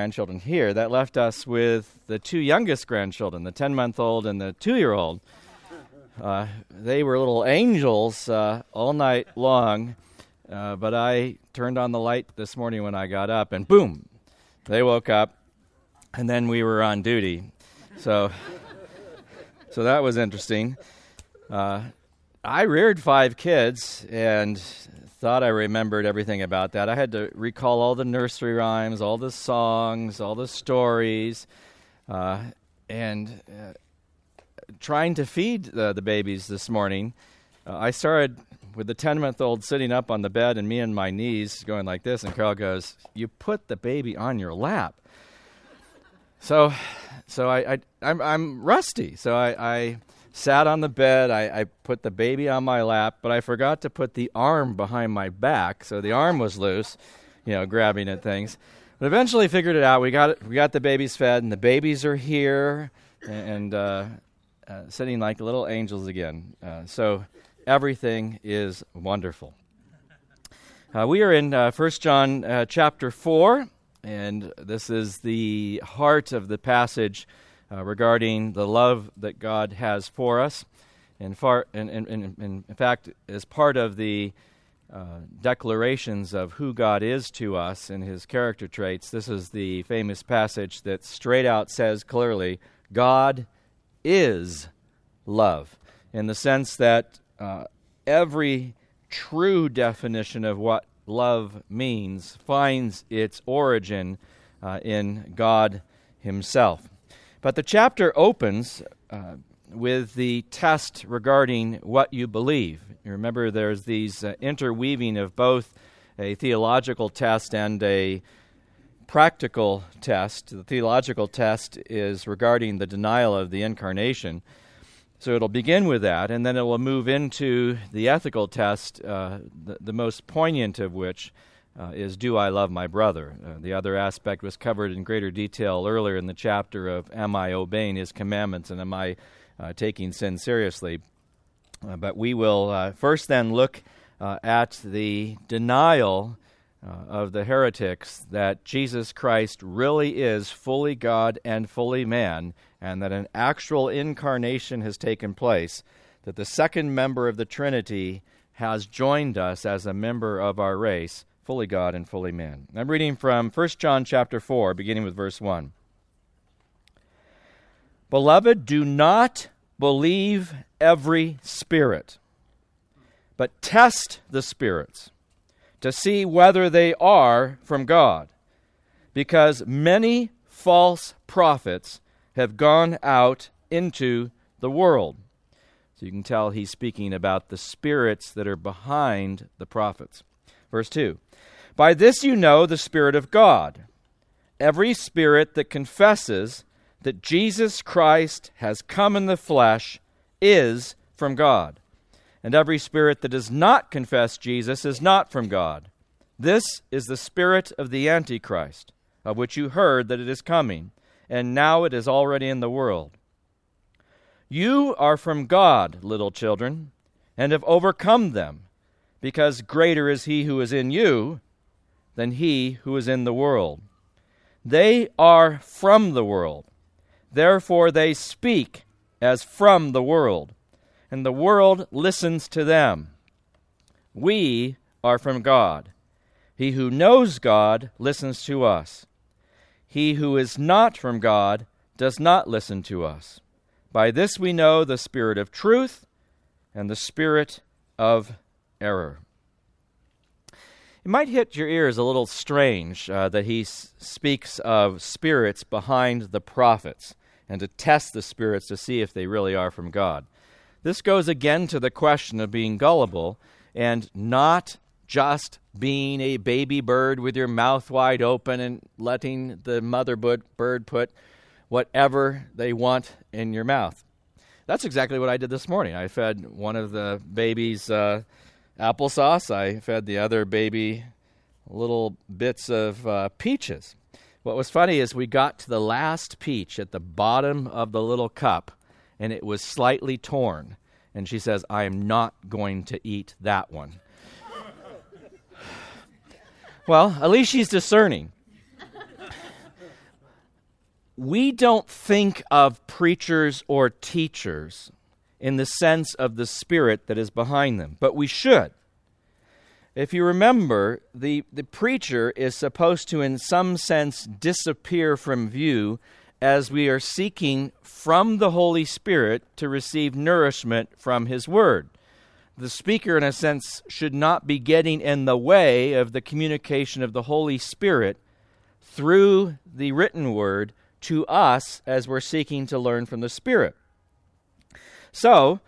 grandchildren here. That left us with the two youngest grandchildren, the 10 month old and the two year old. Uh, they were little angels uh, all night long, uh, but I turned on the light this morning when I got up, and boom, they woke up, and then we were on duty. So, so that was interesting. Uh, I reared five kids, and thought I remembered everything about that. I had to recall all the nursery rhymes, all the songs, all the stories, uh, and uh, trying to feed the babies this morning. Uh, I started with the 10 month old sitting up on the bed and me and my knees going like this, and Carol goes, You put the baby on your lap. So, so I, I I'm, I'm rusty. So I, I sat on the bed. I, I, put the baby on my lap, but I forgot to put the arm behind my back, so the arm was loose, you know, grabbing at things. But eventually figured it out. We got it, we got the babies fed, and the babies are here and uh, uh, sitting like little angels again. Uh, so everything is wonderful. Uh, we are in uh, First John uh, chapter four, and this is the heart of the passage uh, regarding the love that God has for us. And, far, and, and, and, and in fact, as part of the uh, declarations of who God is to us and his character traits, this is the famous passage that straight out says clearly God is love, in the sense that uh, every true definition of what love means finds its origin uh, in God Himself. But the chapter opens uh, with the test regarding what you believe. You remember, there's these uh, interweaving of both a theological test and a practical test. The theological test is regarding the denial of the incarnation. So it'll begin with that, and then it will move into the ethical test, uh, the, the most poignant of which uh, is Do I Love My Brother? Uh, the other aspect was covered in greater detail earlier in the chapter of Am I obeying His commandments and am I uh, taking sin seriously? Uh, but we will uh, first then look at the denial of the heretics that Jesus Christ really is fully God and fully man, and that an actual incarnation has taken place, that the second member of the Trinity has joined us as a member of our race fully God and fully man. I'm reading from 1 John chapter 4, beginning with verse 1. Beloved, do not believe every spirit, but test the spirits to see whether they are from God, because many false prophets have gone out into the world. So you can tell he's speaking about the spirits that are behind the prophets. Verse 2 By this you know the Spirit of God. Every spirit that confesses that Jesus Christ has come in the flesh is from God. And every spirit that does not confess Jesus is not from God. This is the spirit of the Antichrist, of which you heard that it is coming, and now it is already in the world. You are from God, little children, and have overcome them because greater is he who is in you than he who is in the world. They are from the world, therefore they speak as from the world, and the world listens to them. We are from God. He who knows God listens to us. He who is not from God does not listen to us. By this we know the spirit of truth and the spirit of error. It might hit your ears a little strange uh, that he s- speaks of spirits behind the prophets and to test the spirits to see if they really are from God. This goes again to the question of being gullible and not just being a baby bird with your mouth wide open and letting the mother bird put whatever they want in your mouth. That's exactly what I did this morning. I fed one of the babies uh, applesauce. I fed the other baby little bits of uh, peaches. What was funny is we got to the last peach at the bottom of the little cup, and it was slightly torn. And she says, I am not going to eat that one. well, at least she's discerning. we don't think of preachers or teachers in the sense of the spirit that is behind them, but we should. If you remember, the, the preacher is supposed to, in some sense, disappear from view as we are seeking from the Holy Spirit to receive nourishment from His Word. The speaker, in a sense, should not be getting in the way of the communication of the Holy Spirit through the written Word to us as we're seeking to learn from the Spirit. So,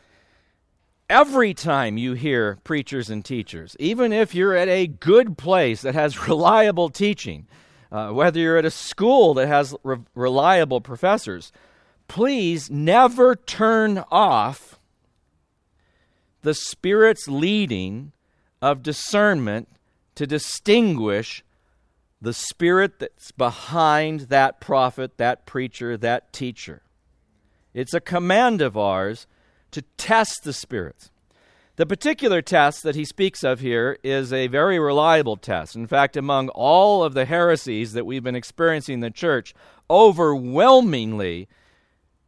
every time you hear preachers and teachers, even if you're at a good place that has reliable teaching, uh, whether you're at a school that has re- reliable professors, please never turn off the Spirit's leading of discernment to distinguish the spirit that's behind that prophet, that preacher, that teacher. It's a command of ours to test the spirits. The particular test that he speaks of here is a very reliable test. In fact, among all of the heresies that we've been experiencing in the church, overwhelmingly,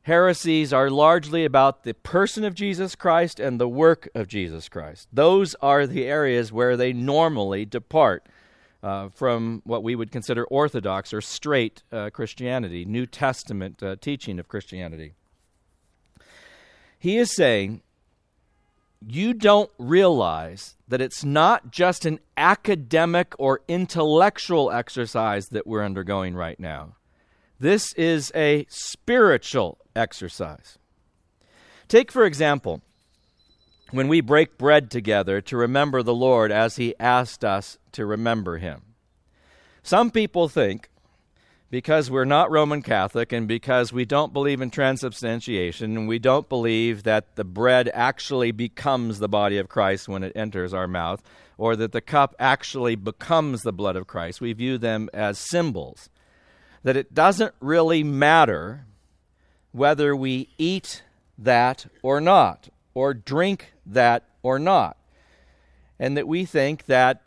heresies are largely about the person of Jesus Christ and the work of Jesus Christ. Those are the areas where they normally depart uh, from what we would consider orthodox or straight uh, Christianity, New Testament uh, teaching of Christianity. He is saying, you don't realize that it's not just an academic or intellectual exercise that we're undergoing right now. This is a spiritual exercise. Take, for example, when we break bread together to remember the Lord as He asked us to remember Him. Some people think because we're not Roman Catholic and because we don't believe in transubstantiation and we don't believe that the bread actually becomes the body of Christ when it enters our mouth or that the cup actually becomes the blood of Christ, we view them as symbols. That it doesn't really matter whether we eat that or not or drink that or not. And that we think that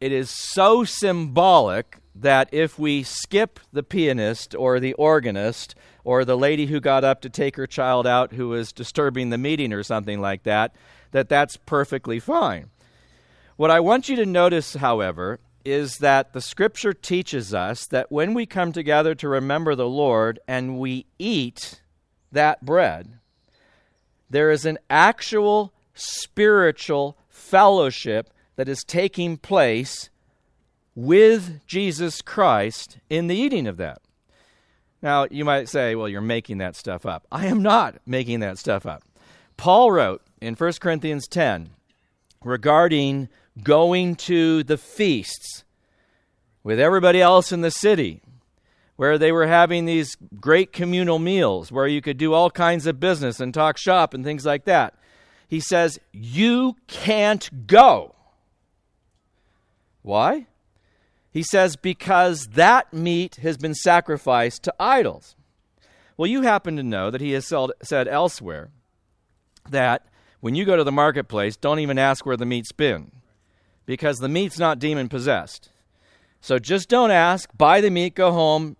it is so symbolic that if we skip the pianist or the organist or the lady who got up to take her child out who was disturbing the meeting or something like that, that that's perfectly fine. What I want you to notice, however, is that the scripture teaches us that when we come together to remember the Lord and we eat that bread, there is an actual spiritual fellowship that is taking place with Jesus Christ in the eating of that. Now, you might say, well, you're making that stuff up. I am not making that stuff up. Paul wrote in 1 Corinthians 10 regarding going to the feasts with everybody else in the city where they were having these great communal meals where you could do all kinds of business and talk shop and things like that. He says, You can't go. Why? He says, Because that meat has been sacrificed to idols. Well, you happen to know that he has said elsewhere that when you go to the marketplace, don't even ask where the meat's been because the meat's not demon possessed. So just don't ask, buy the meat, go home,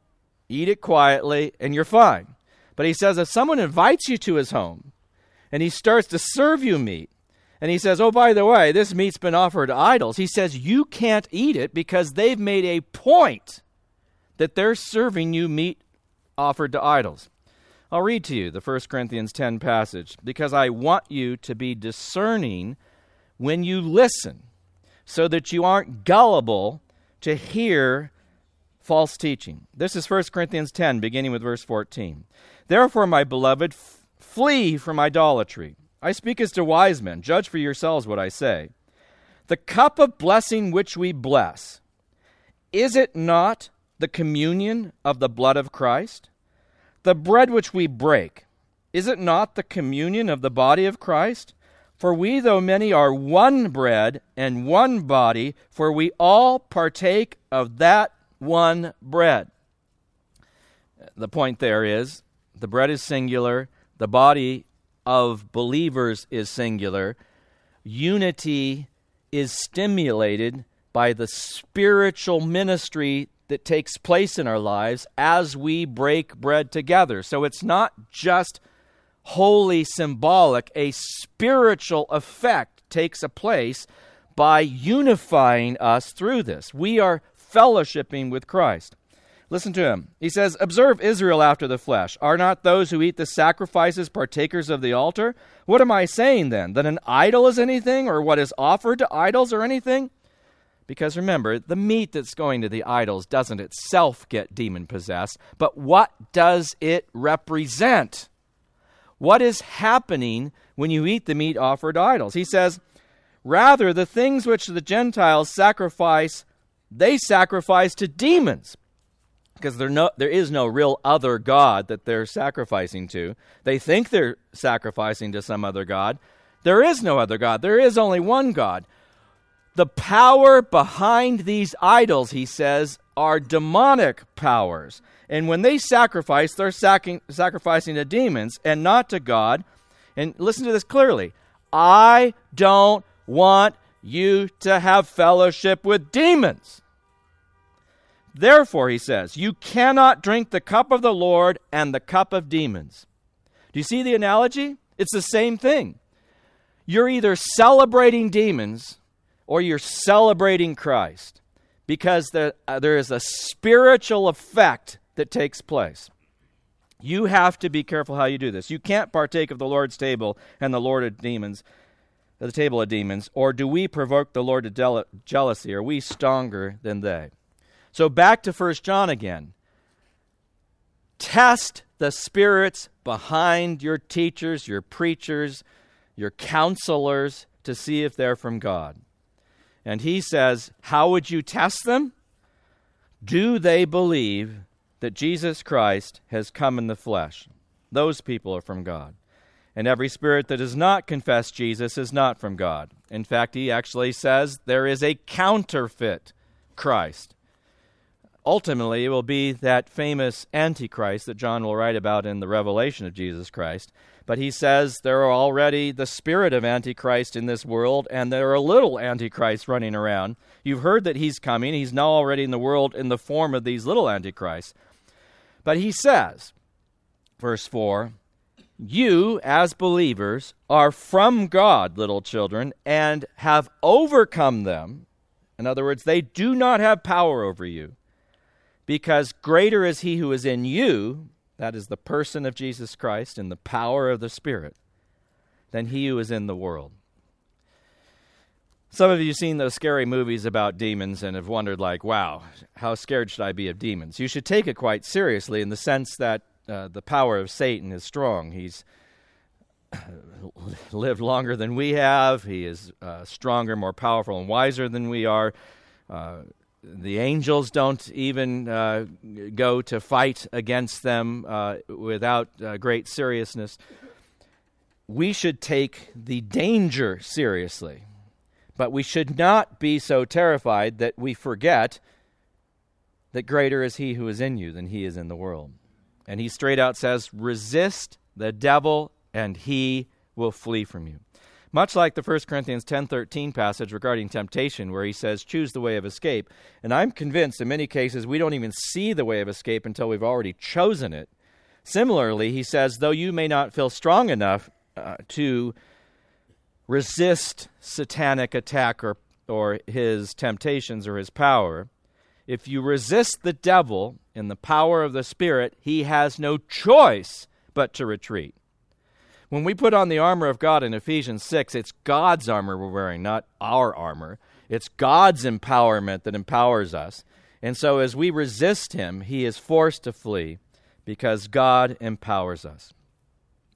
eat it quietly, and you're fine. But he says if someone invites you to his home and he starts to serve you meat, and he says, Oh, by the way, this meat's been offered to idols, he says you can't eat it because they've made a point that they're serving you meat offered to idols. I'll read to you the 1 Corinthians 10 passage because I want you to be discerning when you listen so that you aren't gullible to hear false teaching. This is 1 Corinthians 10, beginning with verse 14. Therefore, my beloved, f- flee from idolatry. I speak as to wise men. Judge for yourselves what I say. The cup of blessing which we bless, is it not the communion of the blood of Christ? The bread which we break, is it not the communion of the body of Christ? For we, though many, are one bread and one body, for we all partake of that one bread. The point there is the bread is singular, the body of believers is singular. Unity is stimulated by the spiritual ministry that takes place in our lives as we break bread together. So it's not just wholly symbolic, a spiritual effect takes a place by unifying us through this. We are fellowshipping with Christ. Listen to him. He says, Observe Israel after the flesh. Are not those who eat the sacrifices partakers of the altar? What am I saying then? That an idol is anything, or what is offered to idols or anything? Because remember, the meat that's going to the idols doesn't itself get demon possessed, but what does it represent? What is happening when you eat the meat offered to idols? He says, Rather, the things which the Gentiles sacrifice, they sacrifice to demons because there, no, there is no real other God that they're sacrificing to. They think they're sacrificing to some other God. There is no other God. There is only one God. The power behind these idols, he says, are demonic powers. And when they sacrifice, they're sacking, sacrificing to demons and not to God. And listen to this clearly I don't want you to have fellowship with demons. Therefore, he says, you cannot drink the cup of the Lord and the cup of demons. Do you see the analogy? It's the same thing. You're either celebrating demons or you're celebrating Christ because the, uh, there is a spiritual effect that takes place. You have to be careful how you do this. You can't partake of the Lord's table and the Lord of demons, the table of demons, or do we provoke the Lord to jealousy? Are we stronger than they? So back to 1 John again. Test the spirits behind your teachers, your preachers, your counselors to see if they're from God. And he says, How would you test them? Do they believe that Jesus Christ has come in the flesh? Those people are from God. And every spirit that does not confess Jesus is not from God. In fact, he actually says there is a counterfeit Christ ultimately it will be that famous Antichrist that John will write about in the revelation of Jesus Christ. But he says there are already the spirit of Antichrist in this world, and there are little Antichrists running around. You've heard that he's coming. He's now already in the world in the form of these little Antichrists. But he says, verse 4, you, as believers, are from God, little children, and have overcome them. In other words, they do not have power over you because greater is he who is in you, that is the person of Jesus Christ and the power of the Spirit, than he who is in the world. Some of you have seen those scary movies about demons and have wondered, like, wow, how scared should I be of demons? You should take it quite seriously in the sense that uh, the power of Satan is strong. He's lived longer than we have, he is uh, stronger, more powerful, and wiser than we are. Uh, the angels don't even uh, go to fight against them uh, without uh, great seriousness. We should take the danger seriously, but we should not be so terrified that we forget that greater is he who is in you than he is in the world. And he straight out says, resist the devil and he will flee from you. Much like the 1 Corinthians 10:13 passage regarding temptation where he says choose the way of escape. And I'm convinced in many cases we don't even see the way of escape until we've already chosen it. Similarly, he says though you may not feel strong enough uh, to resist satanic attack or or his temptations or his power, if you resist the devil in the power of the Spirit, he has no choice but to retreat. When we put on the armor of God in Ephesians 6, it's God's armor we're wearing, not our armor. It's God's empowerment that empowers us. And so as we resist him, he is forced to flee because God empowers us.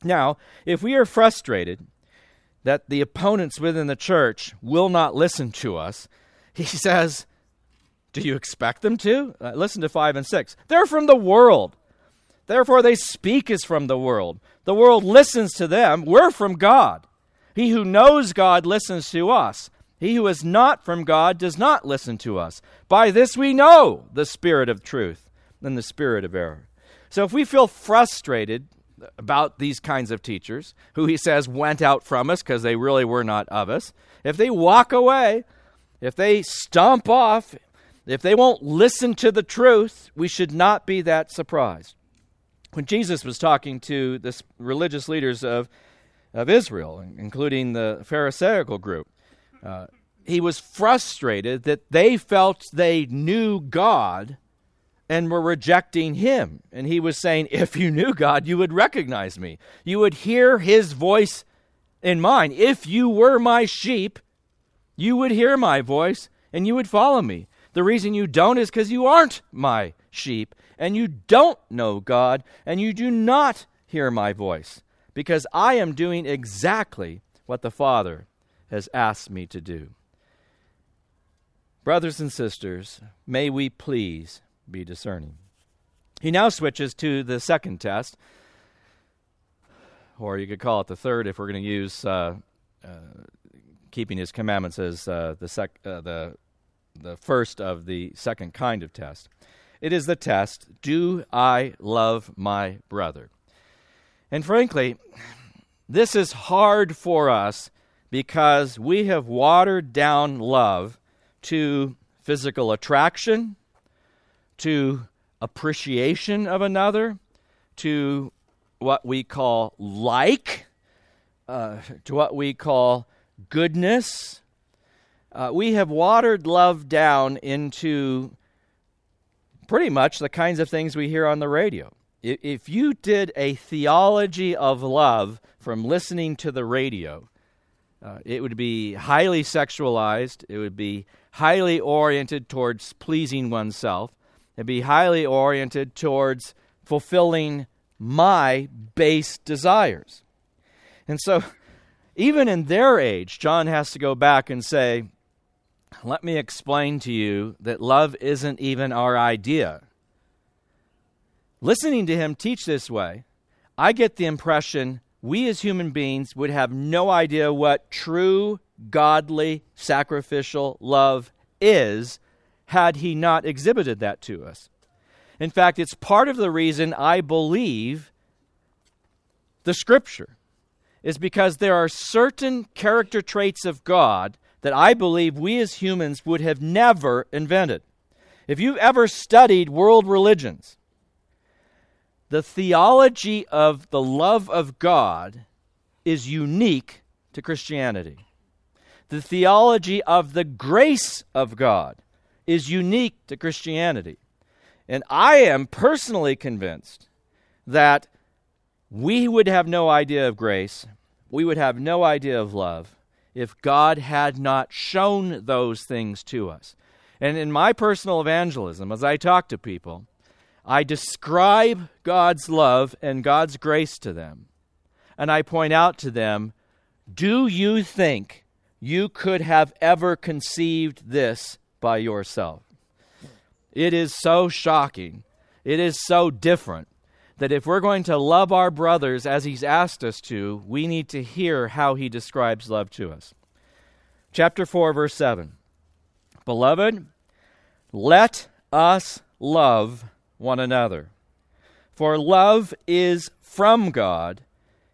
Now, if we are frustrated that the opponents within the church will not listen to us, he says, Do you expect them to? Uh, listen to 5 and 6. They're from the world. Therefore, they speak as from the world. The world listens to them. We're from God. He who knows God listens to us. He who is not from God does not listen to us. By this we know the spirit of truth and the spirit of error. So if we feel frustrated about these kinds of teachers, who he says went out from us because they really were not of us, if they walk away, if they stomp off If they won't listen to the truth, we should not be that surprised. When Jesus was talking to the religious leaders of, of Israel, including the Pharisaical group, uh, he was frustrated that they felt they knew God and were rejecting him. And he was saying, If you knew God, you would recognize me. You would hear his voice in mine. If you were my sheep, you would hear my voice and you would follow me. The reason you don't is because you aren't my sheep and you don't know God and you do not hear my voice because I am doing exactly what the Father has asked me to do. Brothers and sisters, may we please be discerning. He now switches to the second test, or you could call it the third if we're going to use uh, uh, keeping his commandments as uh, the, sec- uh, the, the first of the second kind of test. It is the test Do I love my brother? And frankly, this is hard for us because we have watered down love to physical attraction, to appreciation of another, to what we call like, uh, to what we call goodness. Uh, we have watered love down into pretty much the kinds of things we hear on the radio. If you did a theology of love from listening to the radio, uh, it would be highly sexualized. It would be highly oriented towards pleasing oneself. It'd be highly oriented towards fulfilling my base desires. And so, even in their age, John has to go back and say, Let me explain to you that love isn't even our idea. Listening to him teach this way, I get the impression we as human beings would have no idea what true godly, sacrificial love is had he not exhibited that to us. In fact, it's part of the reason I believe the Scripture, is because there are certain character traits of God that I believe we as humans would have never invented. If you've ever studied world religions, the theology of the love of God is unique to Christianity the theology of the grace of God is unique to Christianity. And I am personally convinced that we would have no idea of grace, we would have no idea of love if God had not shown those things to us. And in my personal evangelism, as I talk to people, I describe God's love and God's grace to them. And I point out to them, do you think you could have ever conceived this by yourself. It is so shocking. It is so different that if we're going to love our brothers as he's asked us to, we need to hear how he describes love to us. Chapter 4, verse 7. Beloved, let us love one another. For love is from God,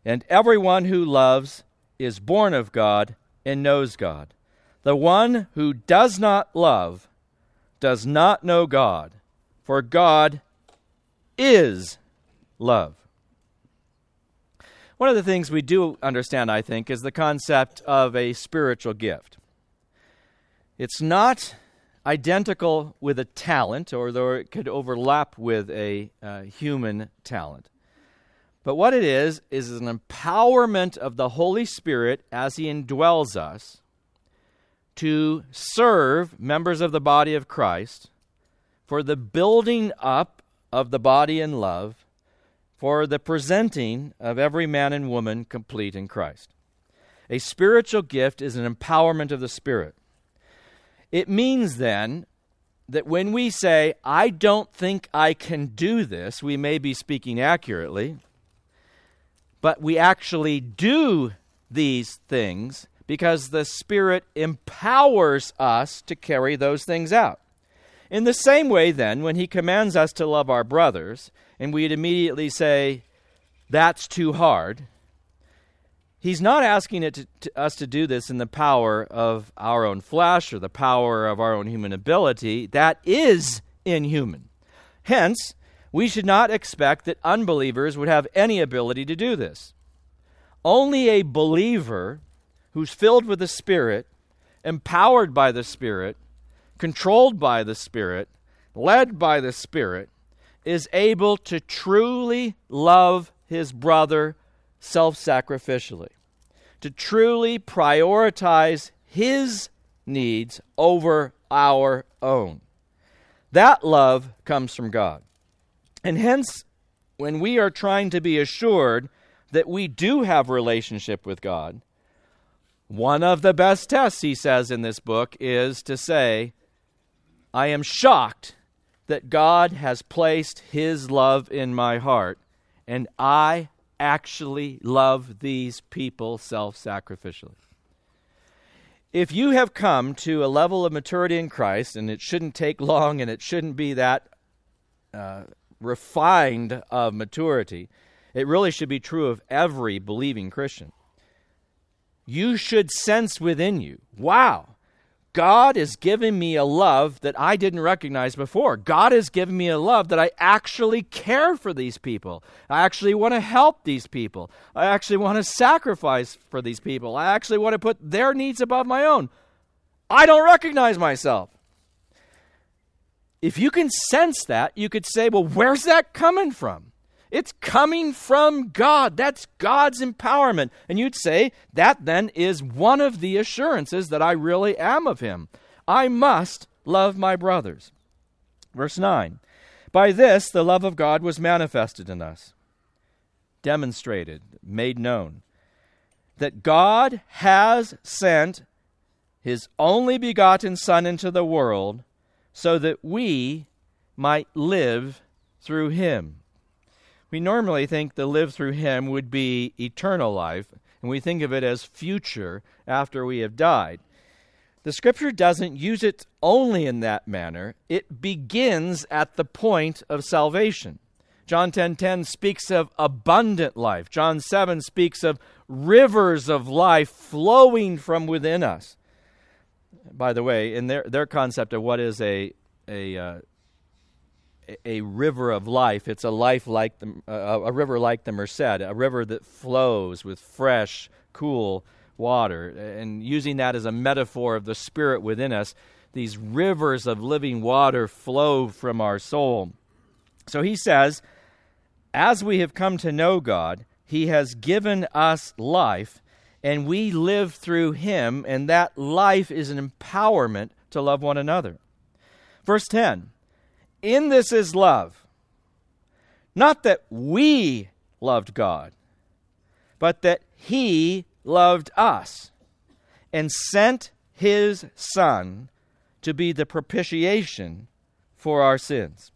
and everyone who loves is born of God and knows God. The one who does not love does not know God, for God is love. One of the things we do understand, I think, is the concept of a spiritual gift. It's not identical with a talent, or it could overlap with a uh, human talent. But what it is, is an empowerment of the Holy Spirit as He indwells us to serve members of the body of Christ for the building up of the body in love, for the presenting of every man and woman complete in Christ. A spiritual gift is an empowerment of the Spirit. It means then that when we say, I don't think I can do this, we may be speaking accurately but we actually do these things because the Spirit empowers us to carry those things out. In the same way, then, when He commands us to love our brothers, and we'd immediately say, that's too hard, He's not asking to, to us to do this in the power of our own flesh or the power of our own human ability. That is inhuman. Hence, we should not expect that unbelievers would have any ability to do this. Only a believer who's filled with the Spirit, empowered by the Spirit, controlled by the Spirit, led by the Spirit, is able to truly love his brother self sacrificially, to truly prioritize his needs over our own. That love comes from God. And hence, when we are trying to be assured that we do have relationship with God, one of the best tests, he says in this book, is to say, I am shocked that God has placed his love in my heart, and I actually love these people self sacrificially. If you have come to a level of maturity in Christ, and it shouldn't take long and it shouldn't be that uh, refined of maturity, it really should be true of every believing Christian. You should sense within you, wow, God is giving me a love that I didn't recognize before. God is giving me a love that I actually care for these people. I actually want to help these people. I actually want to sacrifice for these people. I actually want to put their needs above my own. I don't recognize myself. If you can sense that, you could say, well, where's that coming from? It's coming from God. That's God's empowerment. And you'd say that then is one of the assurances that I really am of Him. I must love my brothers. Verse 9 By this the love of God was manifested in us, demonstrated, made known, that God has sent His only begotten Son into the world so that we might live through Him. We normally think the live through Him would be eternal life, and we think of it as future after we have died. The scripture doesn't use it only in that manner. It begins at the point of salvation. John 10:10 10, 10 speaks of abundant life. John 7 speaks of rivers of life flowing from within us. By the way, in their their concept of what is a a uh, a river of life. It's a life like the, uh, a river like the Merced, a river that flows with fresh, cool water. And using that as a metaphor of the Spirit within us, these rivers of living water flow from our soul. So he says, as we have come to know God, he has given us life, and we live through him, and that life is an empowerment to love one another. Verse 10 in this is love. Not that we loved God, but that He loved us and sent His Son to be the propitiation for our sins.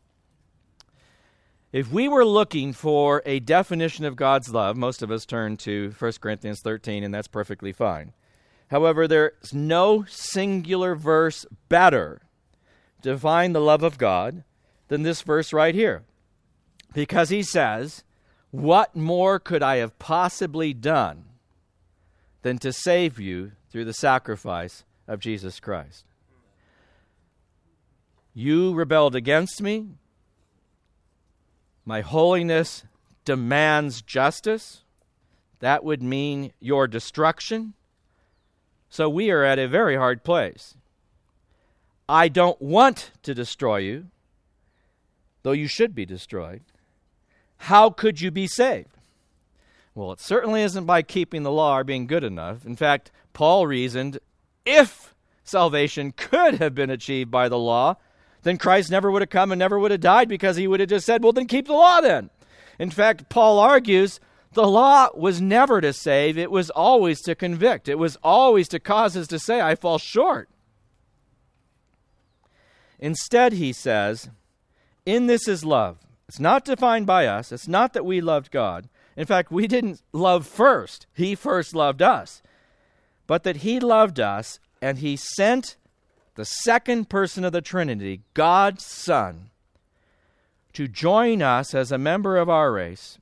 If we were looking for a definition of God's love, most of us turn to 1 Corinthians 13, and that's perfectly fine. However, there's no singular verse better to define the love of God than this verse right here. Because he says, What more could I have possibly done than to save you through the sacrifice of Jesus Christ? You rebelled against me. My holiness demands justice. That would mean your destruction. So we are at a very hard place. I don't want to destroy you though you should be destroyed. How could you be saved? Well, it certainly isn't by keeping the law or being good enough. In fact, Paul reasoned if salvation could have been achieved by the law, then Christ never would have come and never would have died because he would have just said, well, then keep the law then. In fact, Paul argues the law was never to save, it was always to convict, it was always to cause us to say, I fall short. Instead, he says, in this is love. It's not defined by us. It's not that we loved God. In fact, we didn't love first. He first loved us. But that He loved us and He sent the second person of the Trinity, God's Son, to join us as a member of our race,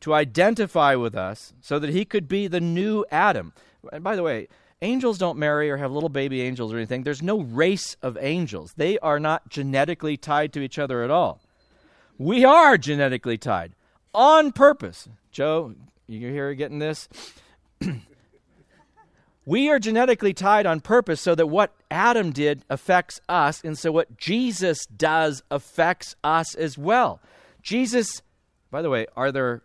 to identify with us so that he could be the new Adam. And by the way, angels don't marry or have little baby angels or anything. There's no race of angels, they are not genetically tied to each other at all. We are genetically tied on purpose. Joe, you here getting this? we are genetically tied on purpose so that what Adam did affects us, and so what Jesus does affects us as well. Jesus, by the way, are there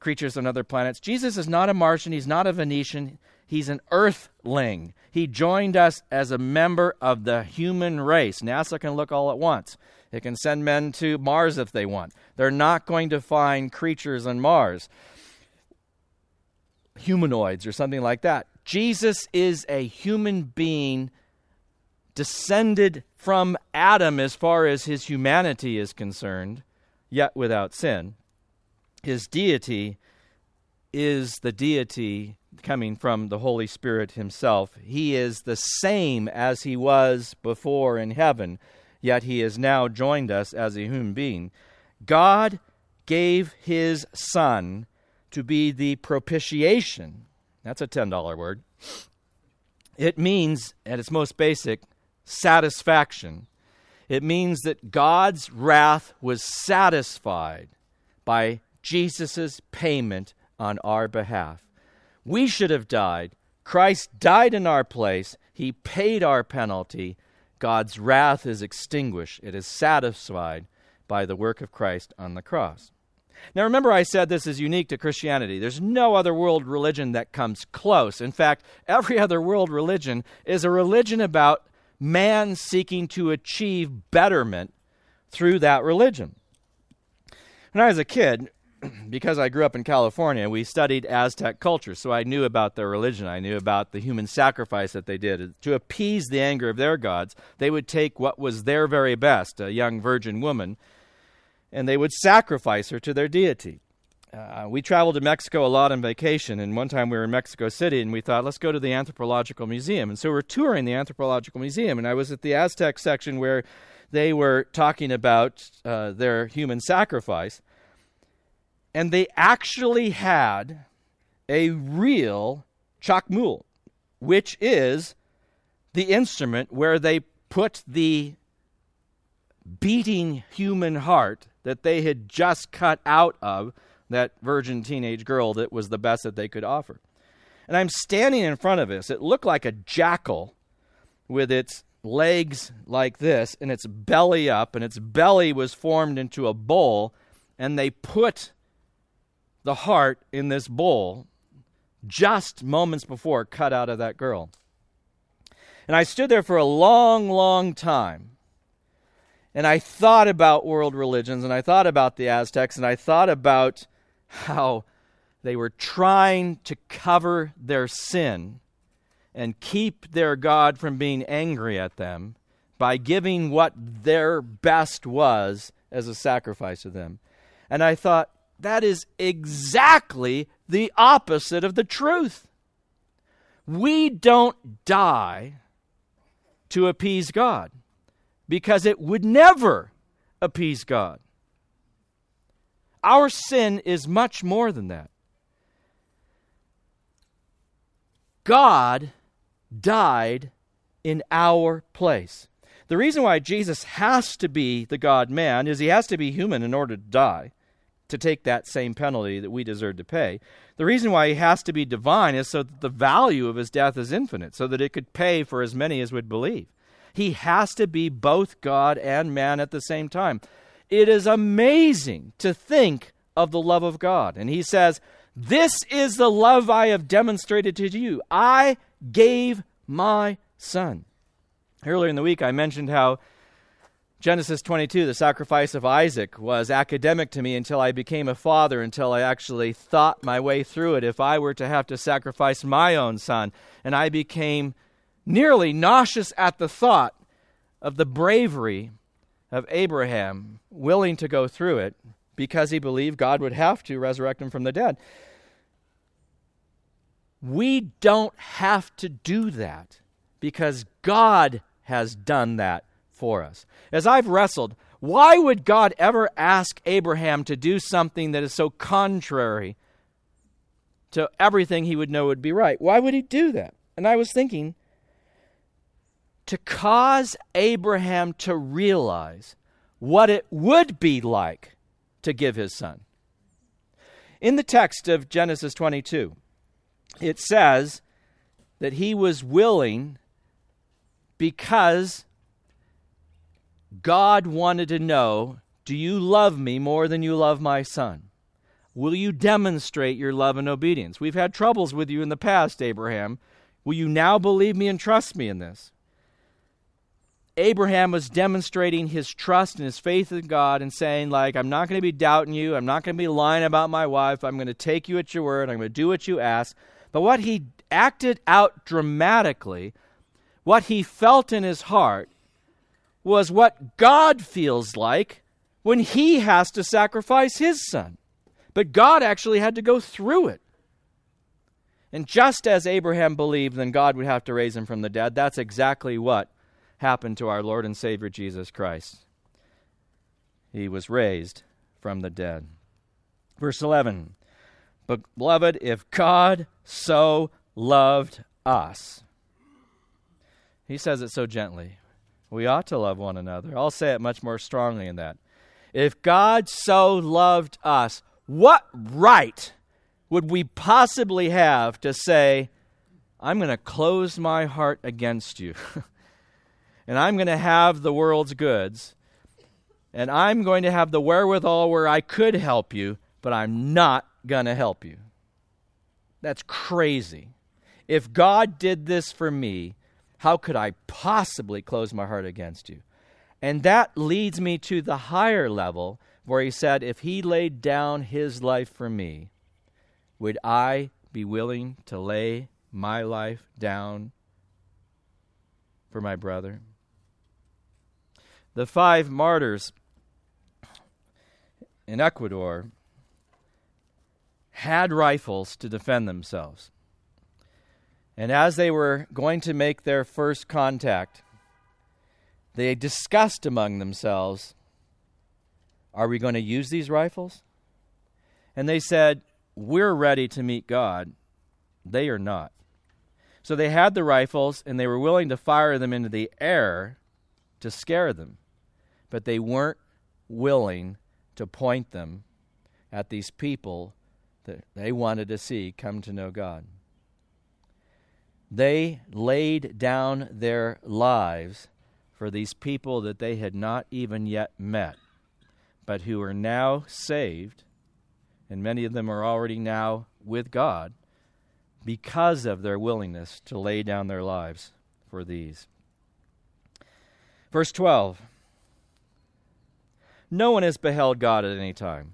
creatures on other planets? Jesus is not a Martian, he's not a Venetian, he's an earthling. He joined us as a member of the human race. NASA can look all at once. It can send men to Mars if they want. They're not going to find creatures on Mars, humanoids or something like that. Jesus is a human being descended from Adam as far as his humanity is concerned, yet without sin. His deity is the deity coming from the Holy Spirit himself. He is the same as he was before in heaven yet he has now joined us as a human being. God gave his Son to be the propitiation. That's a $10 word. It means, at its most basic, satisfaction. It means that God's wrath was satisfied by Jesus' payment on our behalf. We should have died. Christ died in our place. He paid our penalty. God's wrath is extinguished, it is satisfied by the work of Christ on the cross. Now, remember, I said this is unique to Christianity. There's no other world religion that comes close. In fact, every other world religion is a religion about man seeking to achieve betterment through that religion. When I was a kid, because I grew up in California, we studied Aztec culture, so I knew about their religion. I knew about the human sacrifice that they did. To appease the anger of their gods, they would take what was their very best, a young virgin woman, and they would sacrifice her to their deity. Uh, we traveled to Mexico a lot on vacation, and one time we were in Mexico City, and we thought, let's go to the Anthropological Museum. And so we're touring the Anthropological Museum, and I was at the Aztec section where they were talking about uh, their human sacrifice and they actually had a real chacmool, which is the instrument where they put the beating human heart that they had just cut out of that virgin teenage girl that was the best that they could offer. And I'm standing in front of this. It looked like a jackal with its legs like this and its belly up, and its belly was formed into a bowl, and they put the heart in this bowl just moments before cut out of that girl. And I stood there for a long, long time. And I thought about world religions, and I thought about the Aztecs, and I thought about how they were trying to cover their sin and keep their God from being angry at them by giving what their best was as a sacrifice to them. And I thought, that is exactly the opposite of the truth. We don't die to appease God because it would never appease God. Our sin is much more than that. God died in our place. The reason why Jesus has to be the God man is he has to be human in order to die to take that same penalty that we deserve to pay. The reason why he has to be divine is so that the value of his death is infinite, so that it could pay for as many as would believe. He has to be both God and man at the same time. It is amazing to think of the love of God. And he says, This is the love I have demonstrated to you. I gave my son. Earlier in the week, I mentioned how Genesis 22, the sacrifice of Isaac, was academic to me until I became a father, until I actually thought my way through it. If I were to have to sacrifice my own son, and I became nearly nauseous at the thought of the bravery of Abraham, willing to go through it because he believed God would have to resurrect him from the dead. We don't have to do that because God has done that for us. As I've wrestled, Why would God ever ask Abraham to do something that is so contrary to everything he would know would be right? Why would he do that? And I was thinking, to cause Abraham to realize what it would be like to give his son. In the text of Genesis 22, it says that he was willing because God wanted to know Do you love me more than you love my son? Will you demonstrate your love and obedience? We've had troubles with you in the past, Abraham. Will you now believe me and trust me in this? Abraham was demonstrating his trust and his faith in God and saying, like, I'm not going to be doubting you. I'm not going to be lying about my wife. I'm going to take you at your word. I'm going to do what you ask. But what he acted out dramatically, what he felt in his heart, was what God feels like when he has to sacrifice his son. But God actually had to go through it. And just as Abraham believed, then God would have to raise him from the dead. That's exactly what happened to our Lord and Savior Jesus Christ. He was raised from the dead. Verse 11 Beloved, if God so loved us, he says it so gently. We ought to love one another. I'll say it much more strongly in that. If God so loved us, what right would we possibly have to say, I'm going to close my heart against you? and I'm going to have the world's goods, and I'm going to have the wherewithal where I could help you, but I'm not going to help you. That's crazy. If God did this for me, how could I possibly close my heart against you? And that leads me to the higher level where he said, If he laid down his life for me, would I be willing to lay my life down for my brother? The five martyrs in Ecuador had rifles to defend themselves. And as they were going to make their first contact, they discussed among themselves Are we going to use these rifles? And they said, We're ready to meet God. They are not. So they had the rifles and they were willing to fire them into the air to scare them, but they weren't willing to point them at these people that they wanted to see come to know God. They laid down their lives for these people that they had not even yet met, but who are now saved, and many of them are already now with God because of their willingness to lay down their lives for these. Verse 12 No one has beheld God at any time.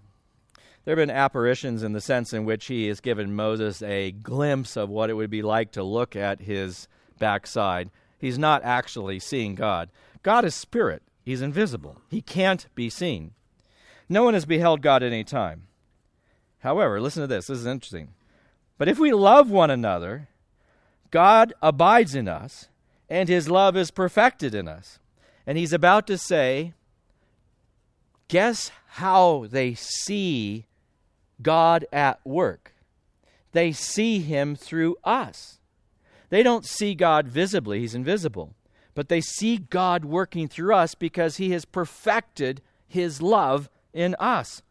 There have been apparitions in the sense in which he has given Moses a glimpse of what it would be like to look at his backside. He's not actually seeing God. God is spirit, he's invisible, he can't be seen. No one has beheld God at any time. However, listen to this. This is interesting. But if we love one another, God abides in us, and his love is perfected in us. And he's about to say, guess how they see God at work. They see him through us. They don't see God visibly, he's invisible. But they see God working through us because he has perfected his love in us.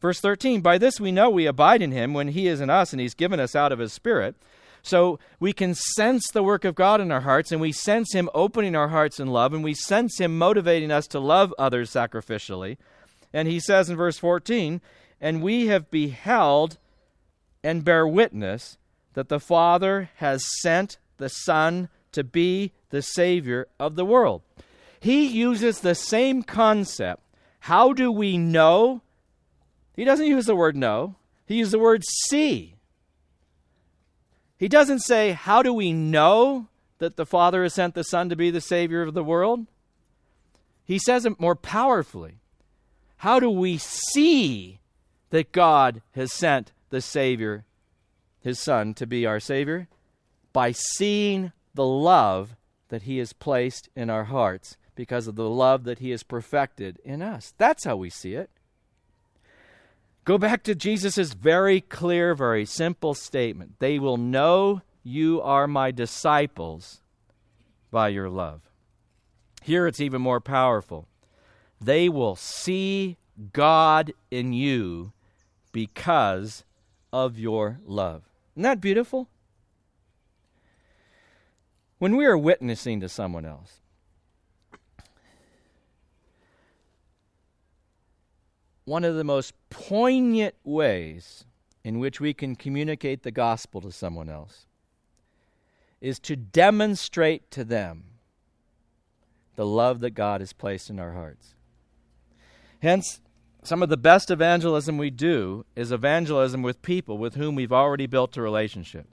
Verse 13 By this we know we abide in him when he is in us and he's given us out of his Spirit. So we can sense the work of God in our hearts, and we sense Him opening our hearts in love, and we sense Him motivating us to love others sacrificially. And He says in verse 14, and we have beheld and bear witness that the Father has sent the Son to be the Savior of the world. He uses the same concept. How do we know? He doesn't use the word know, he uses the word see. He doesn't say, How do we know that the Father has sent the Son to be the Savior of the world? He says it more powerfully. How do we see that God has sent the Savior, His Son, to be our Savior? By seeing the love that He has placed in our hearts because of the love that he has perfected in us. That's how we see it. Go back to Jesus' very clear, very simple statement They will know you are my disciples by your love. Here it's even more powerful. They will see God in you because of your love. Isn't that beautiful? When we are witnessing to someone else, one of the most poignant ways in which we can communicate the gospel to someone else is to demonstrate to them the love that God has placed in our hearts. Hence, some of the best evangelism we do is evangelism with people with whom we've already built a relationship.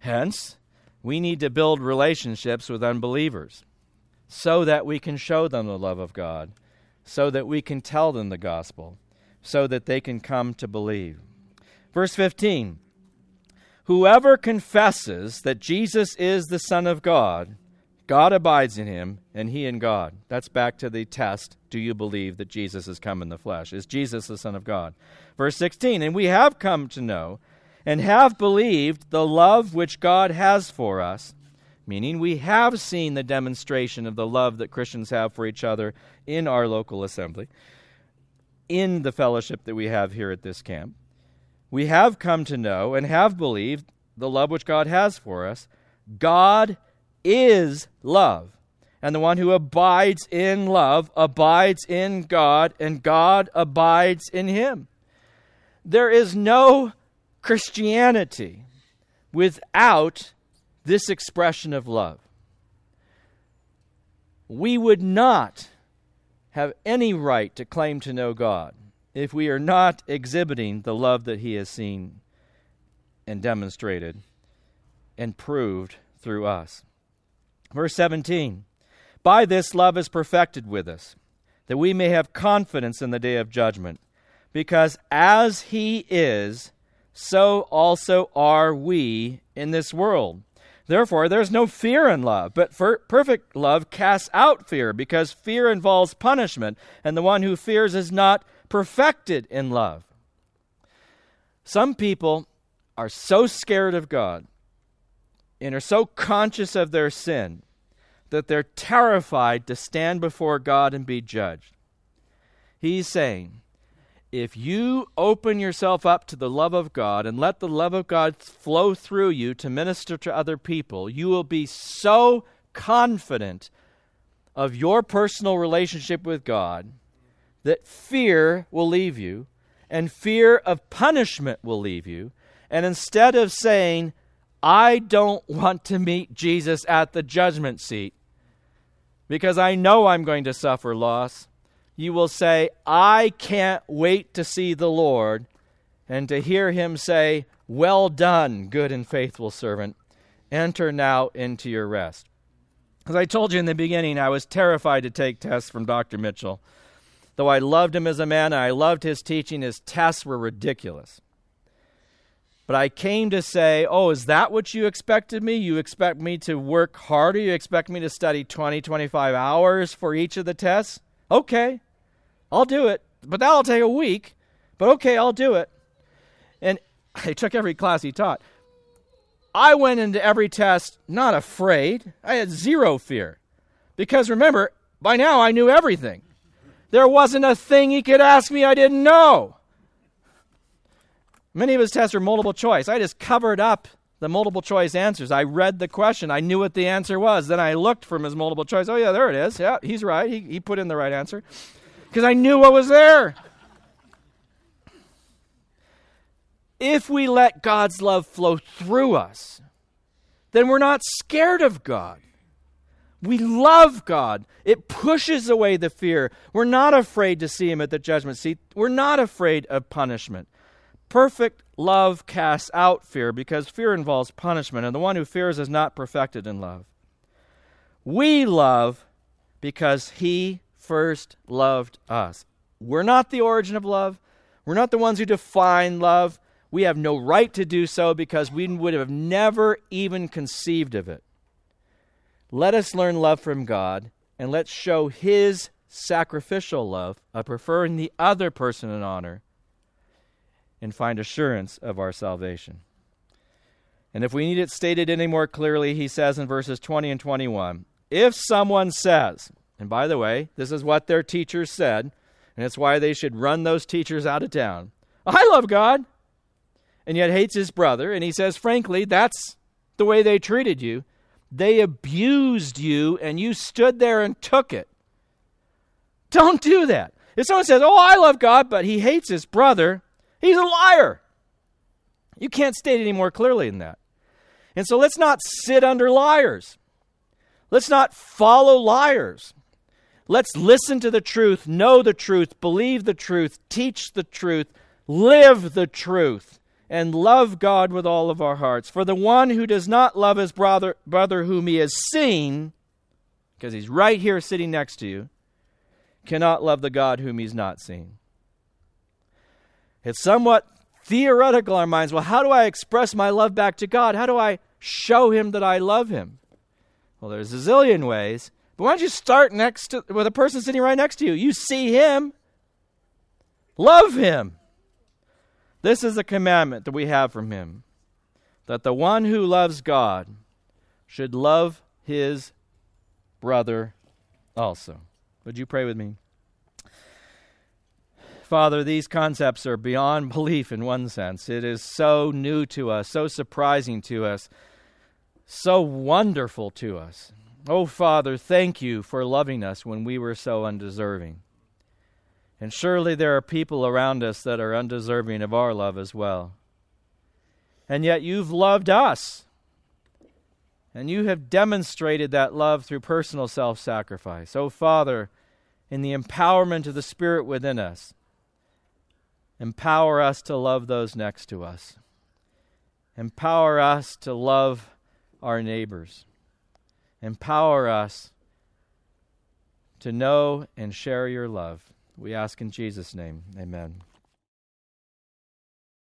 Hence, we need to build relationships with unbelievers so that we can show them the love of God, so that we can tell them the gospel, so that they can come to believe. Verse 15 Whoever confesses that Jesus is the Son of God, God abides in him, and he in God. That's back to the test. Do you believe that Jesus has come in the flesh? Is Jesus the Son of God? Verse 16 And we have come to know and have believed the love which God has for us, meaning we have seen the demonstration of the love that Christians have for each other in our local assembly, in the fellowship that we have here at this camp we have come to know and have believed the love which God has for us. God is love. And the one who abides in love abides in God, and God abides in him. There is no Christianity without this expression of love. We would not have any right to claim to know God if we are not exhibiting the love that He has seen and demonstrated and proved through us. Verse 17 By this love is perfected with us, that we may have confidence in the day of judgment, because as He is, so also are we in this world. Therefore, there's no fear in love, but perfect love casts out fear, because fear involves punishment, and the one who fears is not perfected in love. Some people are so scared of God and are so conscious of their sin that they're terrified to stand before God and be judged. He's saying, if you open yourself up to the love of God and let the love of God flow through you to minister to other people, you will be so confident of your personal relationship with God that fear will leave you, and fear of punishment will leave you. And instead of saying, I don't want to meet Jesus at the judgment seat because I know I'm going to suffer loss, you will say, I can't wait to see the Lord and to hear him say, Well done, good and faithful servant. Enter now into your rest. As I told you in the beginning, I was terrified to take tests from Dr. Mitchell. Though I loved him as a man I loved his teaching, his tests were ridiculous. But I came to say, Oh, is that what you expected me? You expect me to work harder? You expect me to study 20, 25 hours for each of the tests? Okay, I'll do it. But that'll take a week. But okay, I'll do it. And I took every class he taught. I went into every test not afraid. I had zero fear. Because remember, by now I knew everything. There wasn't a thing he could ask me I didn't know. Many of his tests were multiple choice. I just covered up the multiple choice answers. I read the question. I knew what the answer was. Then I looked from his multiple choice. Oh, yeah, there it is. Yeah, he's right. He, he put in the right answer because I knew what was there. If we let God's love flow through us, then we're not scared of God. We love God. It pushes away the fear. We're not afraid to see Him at the judgment seat. We're not afraid of punishment. Perfect love casts out fear because fear involves punishment, and the one who fears is not perfected in love. We love because He first loved us. We're not the origin of love. We're not the ones who define love. We have no right to do so because we would have never even conceived of it. Let us learn love from God and let's show His sacrificial love of preferring the other person in honor and find assurance of our salvation. And if we need it stated any more clearly, he says in verses 20 and 21 if someone says, and by the way, this is what their teachers said, and it's why they should run those teachers out of town. I love God, and yet hates his brother, and he says, frankly, that's the way they treated you. They abused you, and you stood there and took it. Don't do that. If someone says, Oh, I love God, but he hates his brother, he's a liar. You can't state any more clearly than that. And so let's not sit under liars. Let's not follow liars. Let's listen to the truth, know the truth, believe the truth, teach the truth, live the truth, and love God with all of our hearts. For the one who does not love his brother, brother whom he has seen, because he's right here sitting next to you, cannot love the God whom he's not seen. It's somewhat theoretical in our minds. Well, how do I express my love back to God? How do I show him that I love him? Well, there's a zillion ways. But why don't you start next to with a person sitting right next to you? You see him. Love him. This is a commandment that we have from him that the one who loves God should love his brother also. Would you pray with me? Father, these concepts are beyond belief in one sense. It is so new to us, so surprising to us, so wonderful to us. Oh, Father, thank you for loving us when we were so undeserving. And surely there are people around us that are undeserving of our love as well. And yet you've loved us. And you have demonstrated that love through personal self sacrifice. Oh, Father, in the empowerment of the Spirit within us, Empower us to love those next to us. Empower us to love our neighbors. Empower us to know and share your love. We ask in Jesus' name. Amen.